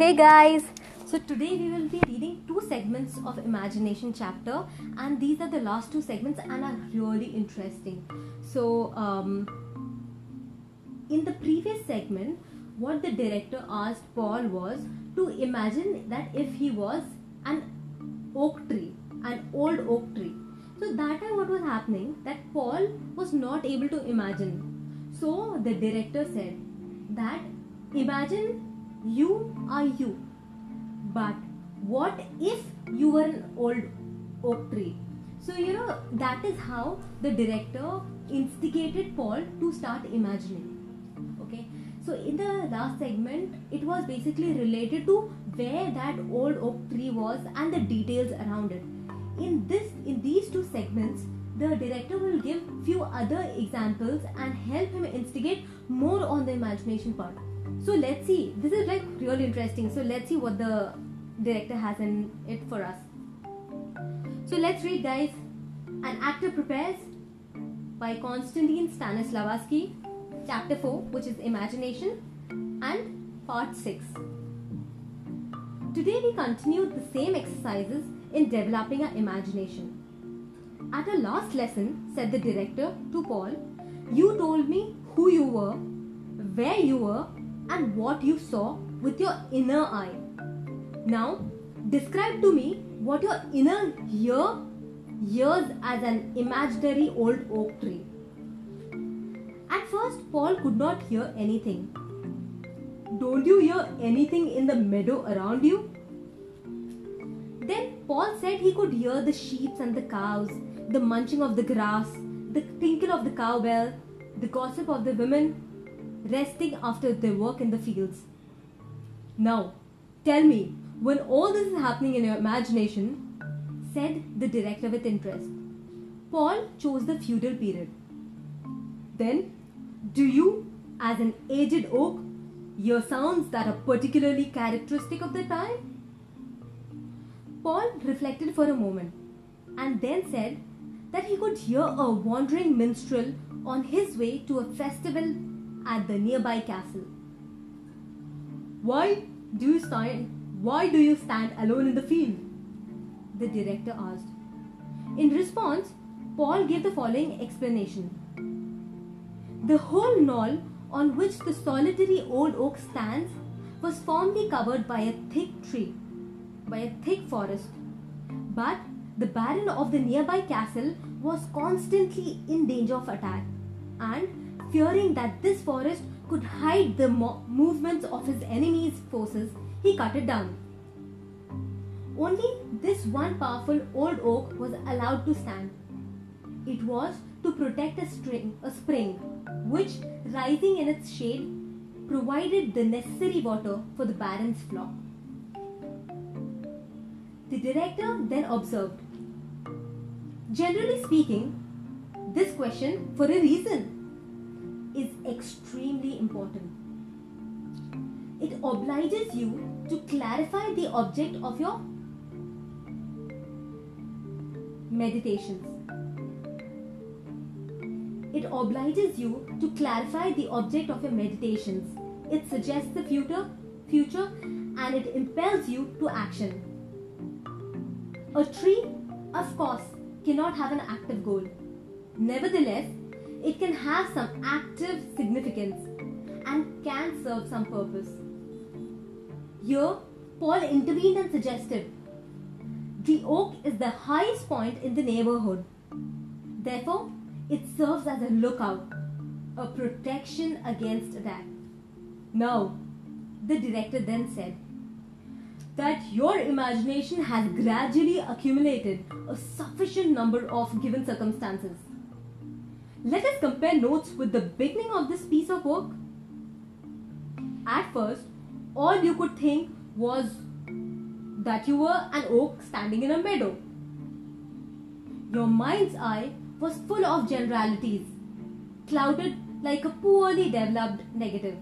Hey guys! So today we will be reading two segments of imagination chapter and these are the last two segments and are really interesting. So um, in the previous segment what the director asked Paul was to imagine that if he was an oak tree, an old oak tree. So that time what was happening that Paul was not able to imagine. So the director said that imagine you are you. But what if you were an old oak tree? So you know that is how the director instigated paul to start imagining. Okay? So in the last segment it was basically related to where that old oak tree was and the details around it. In this in these two segments the director will give few other examples and help him instigate more on the imagination part so let's see. This is like really interesting. So let's see what the director has in it for us. So let's read, guys. An actor prepares by Konstantin Stanislavski, chapter 4, which is imagination, and part 6. Today we continue the same exercises in developing our imagination. At our last lesson, said the director to Paul, you told me who you were, where you were, and what you saw with your inner eye. Now, describe to me what your inner ear hears as an imaginary old oak tree. At first, Paul could not hear anything. Don't you hear anything in the meadow around you? Then Paul said he could hear the sheep and the cows, the munching of the grass, the tinkle of the cowbell, the gossip of the women, resting after their work in the fields. Now, tell me, when all this is happening in your imagination, said the director with interest, Paul chose the feudal period. Then, do you, as an aged oak, hear sounds that are particularly characteristic of the time? Paul reflected for a moment and then said that he could hear a wandering minstrel on his way to a festival at the nearby castle. Why do you stand why do you stand alone in the field? The director asked. In response, Paul gave the following explanation. The whole knoll on which the solitary old oak stands was formerly covered by a thick tree, by a thick forest. But the baron of the nearby castle was constantly in danger of attack, and Fearing that this forest could hide the mo- movements of his enemy's forces, he cut it down. Only this one powerful old oak was allowed to stand. It was to protect a, string, a spring, which, rising in its shade, provided the necessary water for the baron's flock. The director then observed Generally speaking, this question for a reason is extremely important. It obliges you to clarify the object of your meditations. It obliges you to clarify the object of your meditations. It suggests the future, future and it impels you to action. A tree, of course, cannot have an active goal. Nevertheless, it can have some active significance and can serve some purpose. Here, Paul intervened and suggested the oak is the highest point in the neighborhood. Therefore, it serves as a lookout, a protection against attack. Now, the director then said that your imagination has gradually accumulated a sufficient number of given circumstances let us compare notes with the beginning of this piece of work. At first, all you could think was that you were an oak standing in a meadow. Your mind's eye was full of generalities, clouded like a poorly developed negative.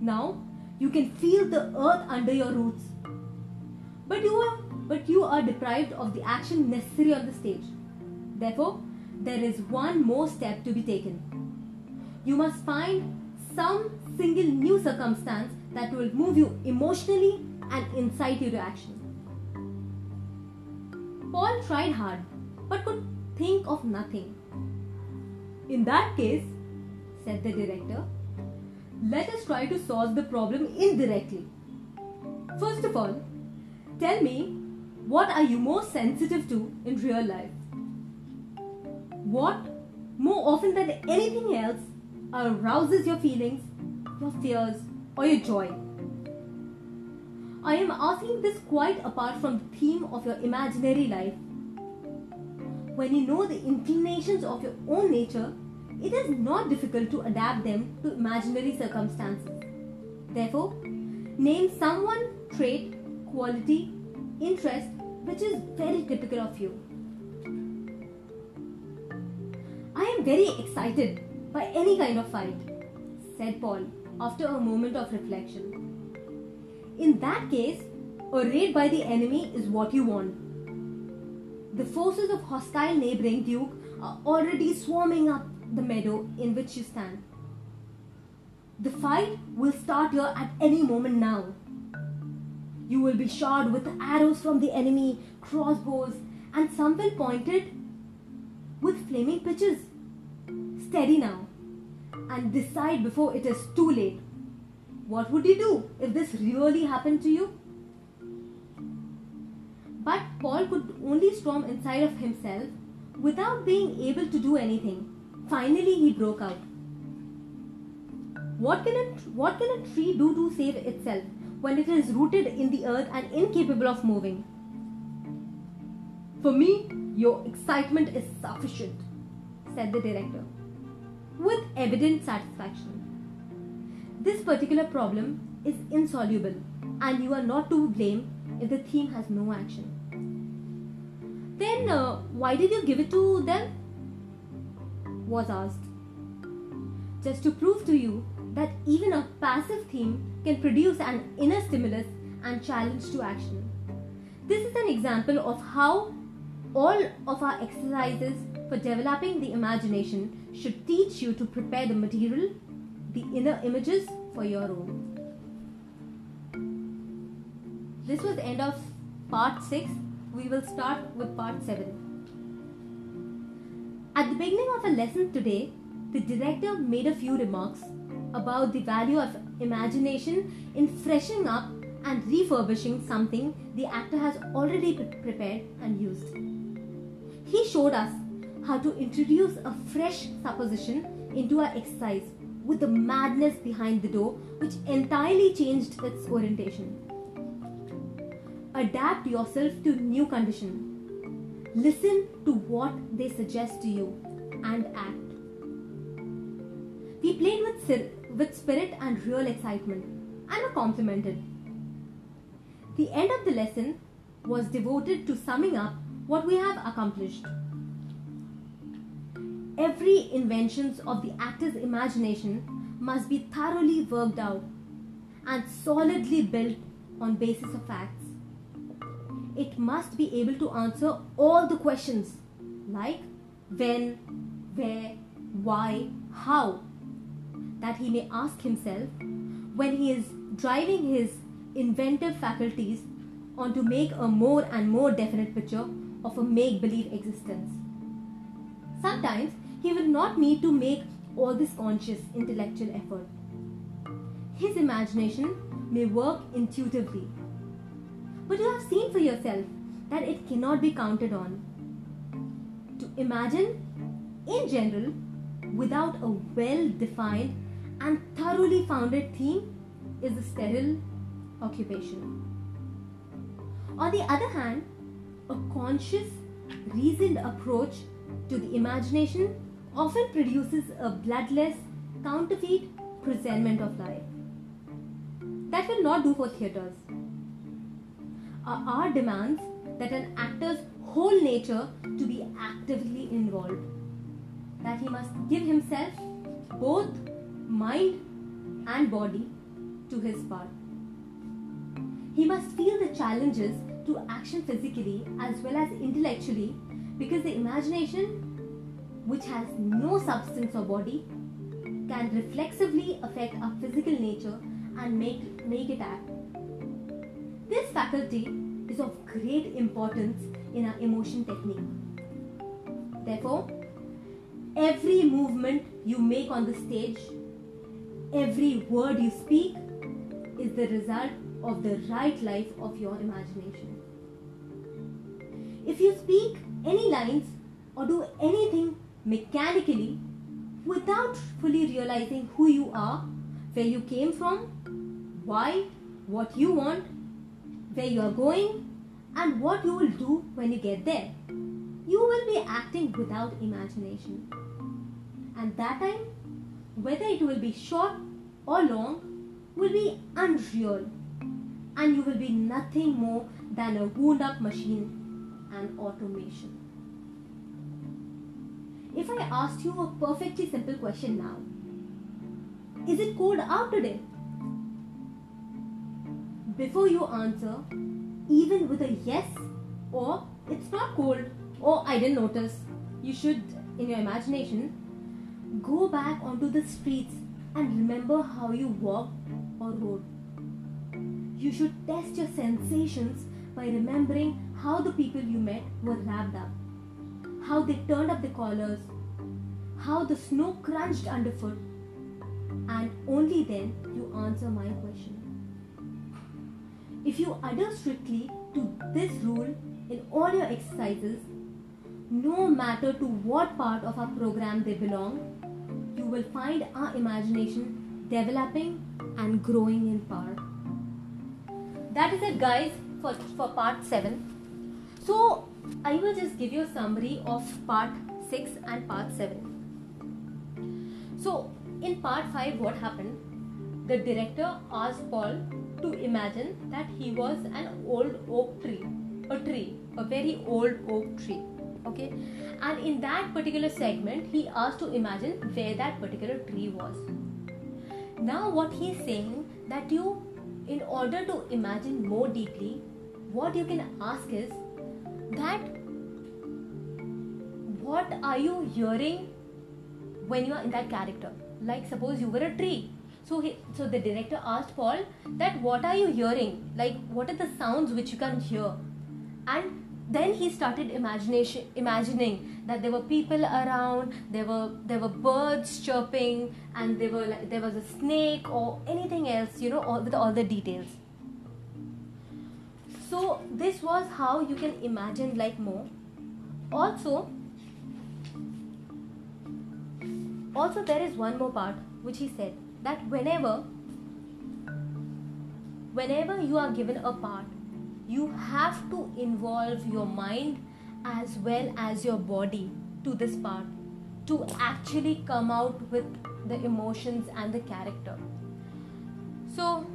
Now you can feel the earth under your roots. But you are but you are deprived of the action necessary on the stage. Therefore, there is one more step to be taken. You must find some single new circumstance that will move you emotionally and incite you to action. Paul tried hard but could think of nothing. In that case, said the director, let us try to solve the problem indirectly. First of all, tell me what are you most sensitive to in real life? What, more often than anything else, arouses your feelings, your fears, or your joy? I am asking this quite apart from the theme of your imaginary life. When you know the inclinations of your own nature, it is not difficult to adapt them to imaginary circumstances. Therefore, name someone, trait, quality, interest which is very typical of you. Very excited by any kind of fight, said Paul after a moment of reflection. In that case, a raid by the enemy is what you want. The forces of hostile neighboring Duke are already swarming up the meadow in which you stand. The fight will start here at any moment now. You will be shot with arrows from the enemy, crossbows, and some will pointed with flaming pitches. Steady now, and decide before it is too late. What would you do if this really happened to you? But Paul could only storm inside of himself without being able to do anything. Finally, he broke out. What can, a, what can a tree do to save itself when it is rooted in the earth and incapable of moving? For me, your excitement is sufficient, said the director, with evident satisfaction. This particular problem is insoluble, and you are not to blame if the theme has no action. Then, uh, why did you give it to them? was asked. Just to prove to you that even a passive theme can produce an inner stimulus and challenge to action. This is an example of how all of our exercises for developing the imagination should teach you to prepare the material, the inner images for your own. This was the end of part 6. We will start with part 7. At the beginning of a lesson today, the director made a few remarks about the value of imagination in freshening up and refurbishing something the actor has already prepared and used. He showed us how to introduce a fresh supposition into our exercise with the madness behind the door, which entirely changed its orientation. Adapt yourself to new condition Listen to what they suggest to you and act. We played with, with spirit and real excitement and were complimented. The end of the lesson was devoted to summing up what we have accomplished. Every invention of the actor's imagination must be thoroughly worked out and solidly built on basis of facts it must be able to answer all the questions like when, where, why, how that he may ask himself when he is driving his inventive faculties on to make a more and more definite picture of a make believe existence. Sometimes he will not need to make all this conscious intellectual effort. His imagination may work intuitively but you have seen for yourself that it cannot be counted on. To imagine, in general, without a well defined and thoroughly founded theme is a sterile occupation. On the other hand, a conscious, reasoned approach to the imagination often produces a bloodless, counterfeit presentment of life. That will not do for theatres our demands that an actor's whole nature to be actively involved. That he must give himself, both mind and body, to his part. He must feel the challenges to action physically as well as intellectually because the imagination, which has no substance or body, can reflexively affect our physical nature and make, make it act. This faculty is of great importance in our emotion technique. Therefore, every movement you make on the stage, every word you speak is the result of the right life of your imagination. If you speak any lines or do anything mechanically without fully realizing who you are, where you came from, why, what you want, where you are going, and what you will do when you get there, you will be acting without imagination. And that time, whether it will be short or long, will be unreal, and you will be nothing more than a wound up machine and automation. If I asked you a perfectly simple question now, is it cold out today? Before you answer, even with a yes or it's not cold or I didn't notice, you should, in your imagination, go back onto the streets and remember how you walked or rode. You should test your sensations by remembering how the people you met were wrapped up, how they turned up the collars, how the snow crunched underfoot, and only then you answer my question. If you adhere strictly to this rule in all your exercises, no matter to what part of our program they belong, you will find our imagination developing and growing in power. That is it, guys, for, for part 7. So, I will just give you a summary of part 6 and part 7. So, in part 5, what happened? The director asked Paul to imagine that he was an old oak tree, a tree, a very old oak tree. Okay, and in that particular segment, he asked to imagine where that particular tree was. Now, what he is saying that you, in order to imagine more deeply, what you can ask is that what are you hearing when you are in that character? Like, suppose you were a tree so he, so the director asked Paul that what are you hearing? Like what are the sounds which you can hear? And then he started imagination imagining that there were people around, there were there were birds chirping, and there were like, there was a snake or anything else, you know, all, with all the details. So this was how you can imagine like more. Also, also there is one more part which he said that whenever whenever you are given a part you have to involve your mind as well as your body to this part to actually come out with the emotions and the character so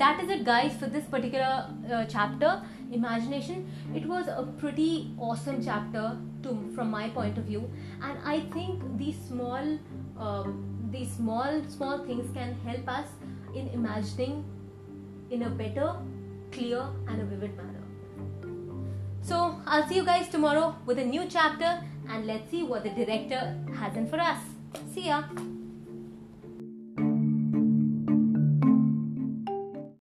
that is it guys for this particular uh, chapter imagination. It was a pretty awesome chapter to from my point of view. And i think these small um, these small small things can help us in imagining in a better clear and a vivid manner. So i'll see you guys tomorrow with a new chapter and let's see what the director has in for us. See ya